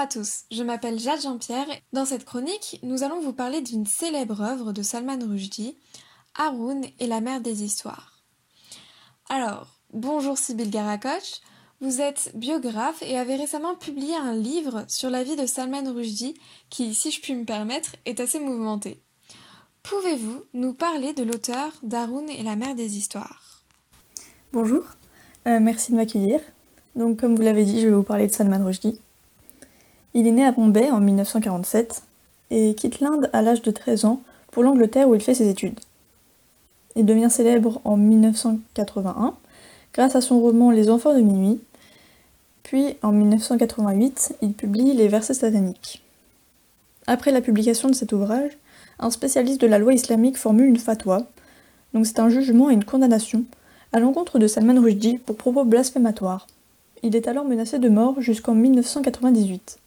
à tous, je m'appelle Jade Jean-Pierre. Dans cette chronique, nous allons vous parler d'une célèbre œuvre de Salman Rushdie, Haroun et la mère des histoires. Alors, bonjour Sybille Garakoch, vous êtes biographe et avez récemment publié un livre sur la vie de Salman Rushdie qui, si je puis me permettre, est assez mouvementé. Pouvez-vous nous parler de l'auteur d'Haroun et la mère des histoires? Bonjour, euh, merci de m'accueillir. Donc, comme vous l'avez dit, je vais vous parler de Salman Rushdie. Il est né à Bombay en 1947 et quitte l'Inde à l'âge de 13 ans pour l'Angleterre où il fait ses études. Il devient célèbre en 1981 grâce à son roman Les enfants de minuit, puis en 1988, il publie Les versets sataniques. Après la publication de cet ouvrage, un spécialiste de la loi islamique formule une fatwa, donc c'est un jugement et une condamnation, à l'encontre de Salman Rushdie pour propos blasphématoires. Il est alors menacé de mort jusqu'en 1998.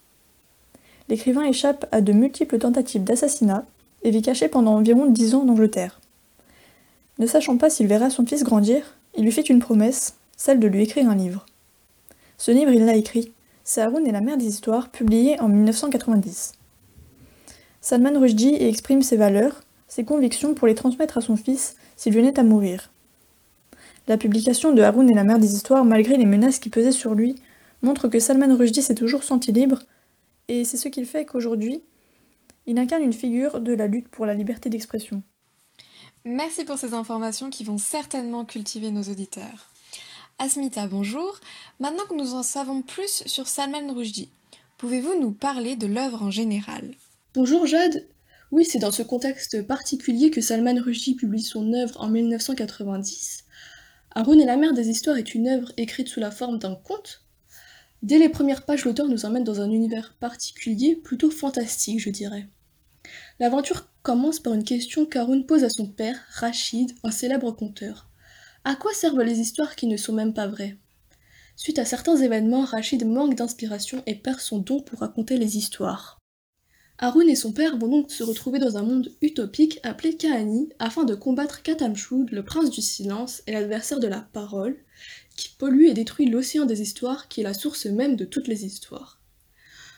L'écrivain échappe à de multiples tentatives d'assassinat et vit caché pendant environ dix ans en Angleterre. Ne sachant pas s'il verra son fils grandir, il lui fait une promesse, celle de lui écrire un livre. Ce livre, il l'a écrit. C'est Haroun et la mère des histoires, publié en 1990. Salman Rushdie exprime ses valeurs, ses convictions pour les transmettre à son fils s'il venait à mourir. La publication de Haroun et la mère des histoires, malgré les menaces qui pesaient sur lui, montre que Salman Rushdie s'est toujours senti libre, et c'est ce qu'il fait qu'aujourd'hui, il incarne une figure de la lutte pour la liberté d'expression. Merci pour ces informations qui vont certainement cultiver nos auditeurs. Asmita, bonjour. Maintenant que nous en savons plus sur Salman Rushdie, pouvez-vous nous parler de l'œuvre en général? Bonjour Jade. Oui, c'est dans ce contexte particulier que Salman Rushdie publie son œuvre en 1990. Haroun et la mère des histoires est une œuvre écrite sous la forme d'un conte. Dès les premières pages, l'auteur nous emmène dans un univers particulier, plutôt fantastique, je dirais. L'aventure commence par une question qu'Haroun pose à son père, Rachid, un célèbre conteur. À quoi servent les histoires qui ne sont même pas vraies? Suite à certains événements, Rachid manque d'inspiration et perd son don pour raconter les histoires. Haroun et son père vont donc se retrouver dans un monde utopique appelé Kahani afin de combattre Katamshud, le prince du silence et l'adversaire de la parole, qui pollue et détruit l'océan des histoires qui est la source même de toutes les histoires.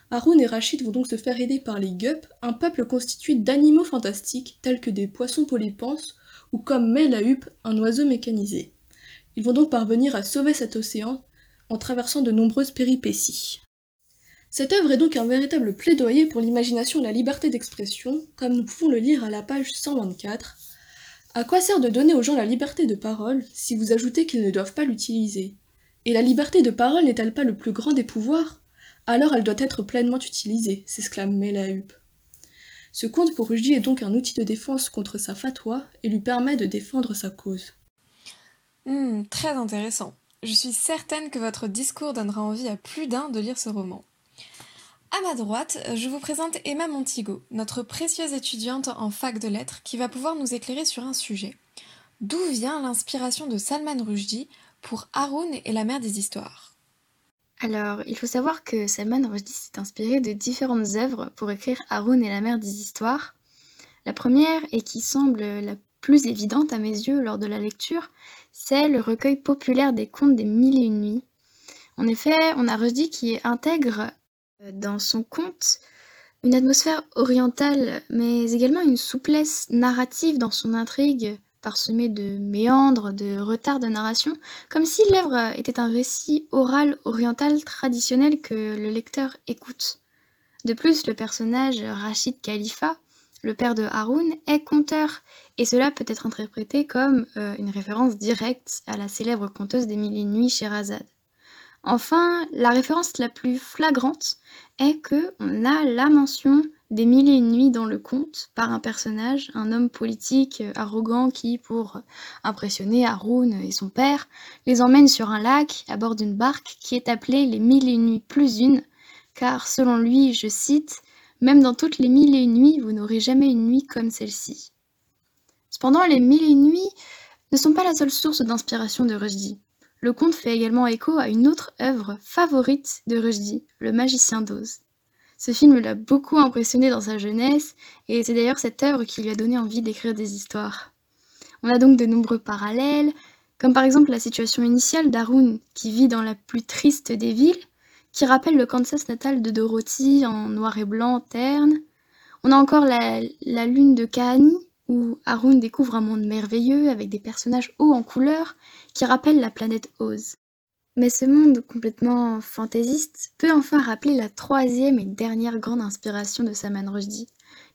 Haroun et Rachid vont donc se faire aider par les Gups, un peuple constitué d'animaux fantastiques tels que des poissons polypenses ou comme Melahup, un oiseau mécanisé. Ils vont donc parvenir à sauver cet océan en traversant de nombreuses péripéties. Cette œuvre est donc un véritable plaidoyer pour l'imagination et la liberté d'expression, comme nous pouvons le lire à la page 124. À quoi sert de donner aux gens la liberté de parole si vous ajoutez qu'ils ne doivent pas l'utiliser? Et la liberté de parole n'est-elle pas le plus grand des pouvoirs? Alors elle doit être pleinement utilisée, s'exclame Melahup. Ce conte pour Rushdie est donc un outil de défense contre sa fatwa et lui permet de défendre sa cause. Hmm, très intéressant. Je suis certaine que votre discours donnera envie à plus d'un de lire ce roman. À ma droite, je vous présente Emma Montigo, notre précieuse étudiante en fac de lettres qui va pouvoir nous éclairer sur un sujet. D'où vient l'inspiration de Salman Rushdie pour Haroun et la mère des histoires? Alors, il faut savoir que Salman Rushdie s'est inspiré de différentes œuvres pour écrire Haroun et la mère des histoires. La première, et qui semble la plus évidente à mes yeux lors de la lecture, c'est le recueil populaire des contes des mille et une nuits. En effet, on a Rushdie qui intègre euh, dans son conte une atmosphère orientale, mais également une souplesse narrative dans son intrigue, parsemée de méandres, de retards de narration, comme si l'œuvre était un récit oral oriental traditionnel que le lecteur écoute. De plus, le personnage Rachid Khalifa, le père de Haroun, est conteur, et cela peut être interprété comme euh, une référence directe à la célèbre conteuse des Mille et Nuits Sherazade. Enfin, la référence la plus flagrante est que on a la mention des mille et une nuits dans le conte par un personnage, un homme politique euh, arrogant qui, pour impressionner Haroun et son père, les emmène sur un lac à bord d'une barque qui est appelée les mille et une nuits plus une, car selon lui, je cite, Même dans toutes les mille et une nuits, vous n'aurez jamais une nuit comme celle-ci. Cependant, les mille et une nuits ne sont pas la seule source d'inspiration de Rushdie. Le conte fait également écho à une autre œuvre favorite de Rushdie, Le Magicien d'Oz. Ce film l'a beaucoup impressionné dans sa jeunesse, et c'est d'ailleurs cette œuvre qui lui a donné envie d'écrire des histoires. On a donc de nombreux parallèles, comme par exemple la situation initiale d'Haroun, qui vit dans la plus triste des villes, qui rappelle le Kansas natal de Dorothy en noir et blanc terne. On a encore la, la lune de Kahani, où Haroun découvre un monde merveilleux avec des personnages hauts en couleurs qui rappellent la planète Oz. Mais ce monde complètement fantaisiste peut enfin rappeler la troisième et dernière grande inspiration de Salman Rushdie,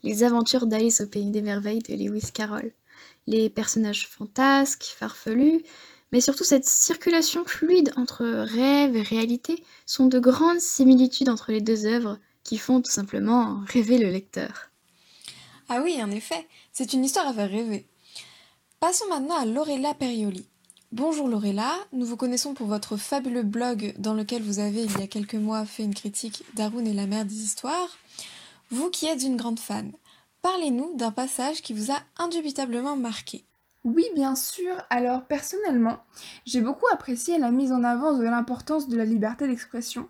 les aventures d'Alice au pays des merveilles de Lewis Carroll. Les personnages fantasques, farfelus, mais surtout cette circulation fluide entre rêve et réalité sont de grandes similitudes entre les deux œuvres qui font tout simplement rêver le lecteur. Ah oui, en effet, c'est une histoire à faire rêver. Passons maintenant à Lorella Perioli. Bonjour Lorella, nous vous connaissons pour votre fabuleux blog dans lequel vous avez il y a quelques mois fait une critique d'Arun et la mère des histoires. Vous qui êtes une grande fan, parlez-nous d'un passage qui vous a indubitablement marqué. Oui, bien sûr. Alors personnellement, j'ai beaucoup apprécié la mise en avant de l'importance de la liberté d'expression.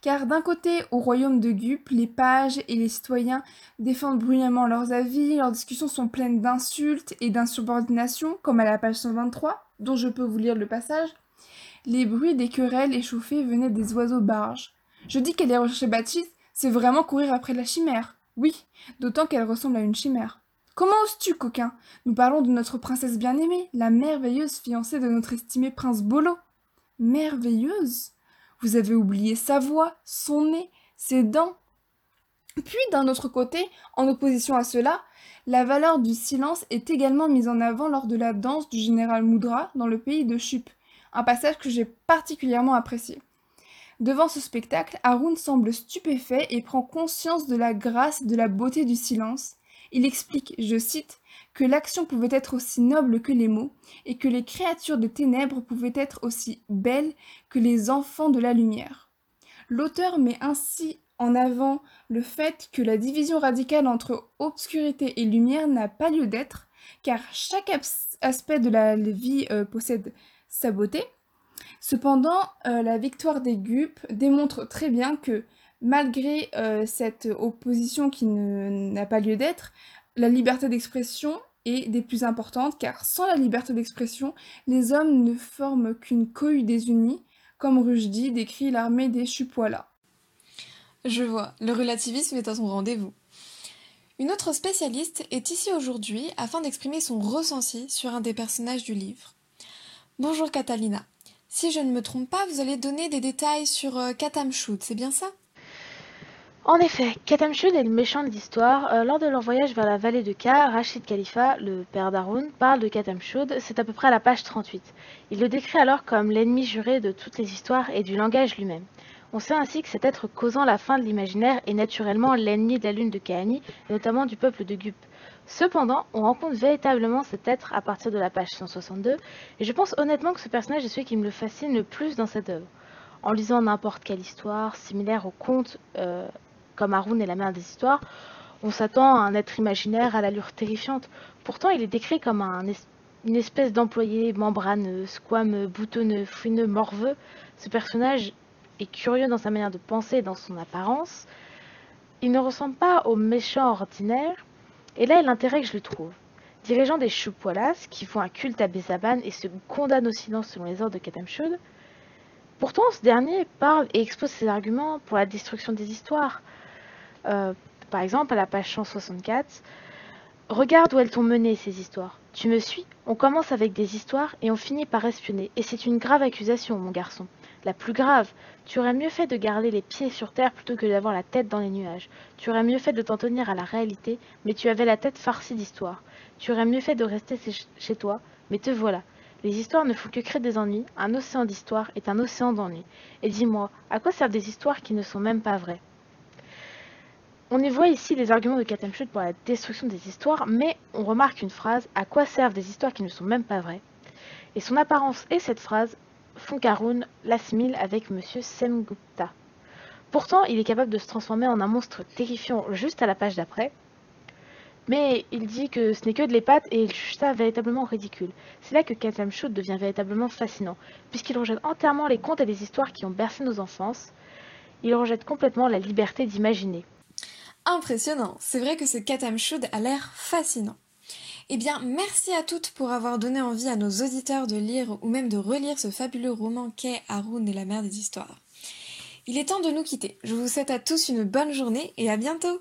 Car d'un côté, au royaume de Gup, les pages et les citoyens défendent bruyamment leurs avis, leurs discussions sont pleines d'insultes et d'insubordination, comme à la page 123, dont je peux vous lire le passage. Les bruits des querelles échauffées venaient des oiseaux barges. Je dis qu'elle est recherchée Baptiste, c'est vraiment courir après la chimère. Oui, d'autant qu'elle ressemble à une chimère. Comment oses-tu, coquin? Nous parlons de notre princesse bien-aimée, la merveilleuse fiancée de notre estimé prince Bolo. Merveilleuse? Vous avez oublié sa voix, son nez, ses dents. Puis, d'un autre côté, en opposition à cela, la valeur du silence est également mise en avant lors de la danse du général Moudra dans le pays de Chup, un passage que j'ai particulièrement apprécié. Devant ce spectacle, Haroun semble stupéfait et prend conscience de la grâce et de la beauté du silence, il explique, je cite, que l'action pouvait être aussi noble que les mots, et que les créatures de ténèbres pouvaient être aussi belles que les enfants de la lumière. L'auteur met ainsi en avant le fait que la division radicale entre obscurité et lumière n'a pas lieu d'être, car chaque aspect de la vie euh, possède sa beauté. Cependant, euh, la victoire des Gup démontre très bien que malgré euh, cette opposition qui n'a pas lieu d'être, la liberté d'expression est des plus importantes, car sans la liberté d'expression, les hommes ne forment qu'une cohue désunie, comme Rushdie décrit l'armée des Chupoilas. Je vois, le relativisme est à son rendez-vous. Une autre spécialiste est ici aujourd'hui afin d'exprimer son ressenti sur un des personnages du livre. Bonjour Catalina. Si je ne me trompe pas, vous allez donner des détails sur euh, Katam c'est bien ça? En effet, Katamshud est le méchant de l'histoire. Euh, lors de leur voyage vers la vallée de Ka, Rachid Khalifa, le père d'Arun, parle de Katamshud, c'est à peu près à la page 38. Il le décrit alors comme l'ennemi juré de toutes les histoires et du langage lui-même. On sait ainsi que cet être causant la fin de l'imaginaire est naturellement l'ennemi de la lune de Kahani, notamment du peuple de Gup. Cependant, on rencontre véritablement cet être à partir de la page 162, et je pense honnêtement que ce personnage est celui qui me le fascine le plus dans cette œuvre. En lisant n'importe quelle histoire, similaire au conte euh, comme Haroun est la mère des histoires, on s'attend à un être imaginaire à l'allure terrifiante. Pourtant, il est décrit comme une espèce d'employé membraneux, squameux, boutonneux, fouineux, morveux. Ce personnage est curieux dans sa manière de penser et dans son apparence. Il ne ressemble pas au méchant ordinaire, et là est l'intérêt que je le trouve. Dirigeant des Choupoilas, qui font un culte à Bézaban et se condamnent au silence selon les ordres de Katamshud, pourtant ce dernier parle et expose ses arguments pour la destruction des histoires. Euh, par exemple, à la page 164, Regarde où elles t'ont mené ces histoires. Tu me suis On commence avec des histoires et on finit par espionner. Et c'est une grave accusation, mon garçon. La plus grave. Tu aurais mieux fait de garder les pieds sur terre plutôt que d'avoir la tête dans les nuages. Tu aurais mieux fait de t'en tenir à la réalité, mais tu avais la tête farcie d'histoires. Tu aurais mieux fait de rester chez toi, mais te voilà. Les histoires ne font que créer des ennuis. Un océan d'histoires est un océan d'ennuis. Et dis-moi, à quoi servent des histoires qui ne sont même pas vraies? On y voit ici les arguments de Katamshut pour la destruction des histoires, mais on remarque une phrase À quoi servent des histoires qui ne sont même pas vraies? Et son apparence et cette phrase font qu'Arun l'assimile avec Monsieur Semgupta. Pourtant, il est capable de se transformer en un monstre terrifiant juste à la page d'après, mais il dit que ce n'est que de l'épate et il juge ça véritablement ridicule. C'est là que Katamshut devient véritablement fascinant, puisqu'il rejette entièrement les contes et les histoires qui ont bercé nos enfances. Il rejette complètement la liberté d'imaginer impressionnant. C'est vrai que ce Katam a l'air fascinant. Eh bien, merci à toutes pour avoir donné envie à nos auditeurs de lire ou même de relire ce fabuleux roman qu'est Haroun et la mer des histoires. Il est temps de nous quitter. Je vous souhaite à tous une bonne journée et à bientôt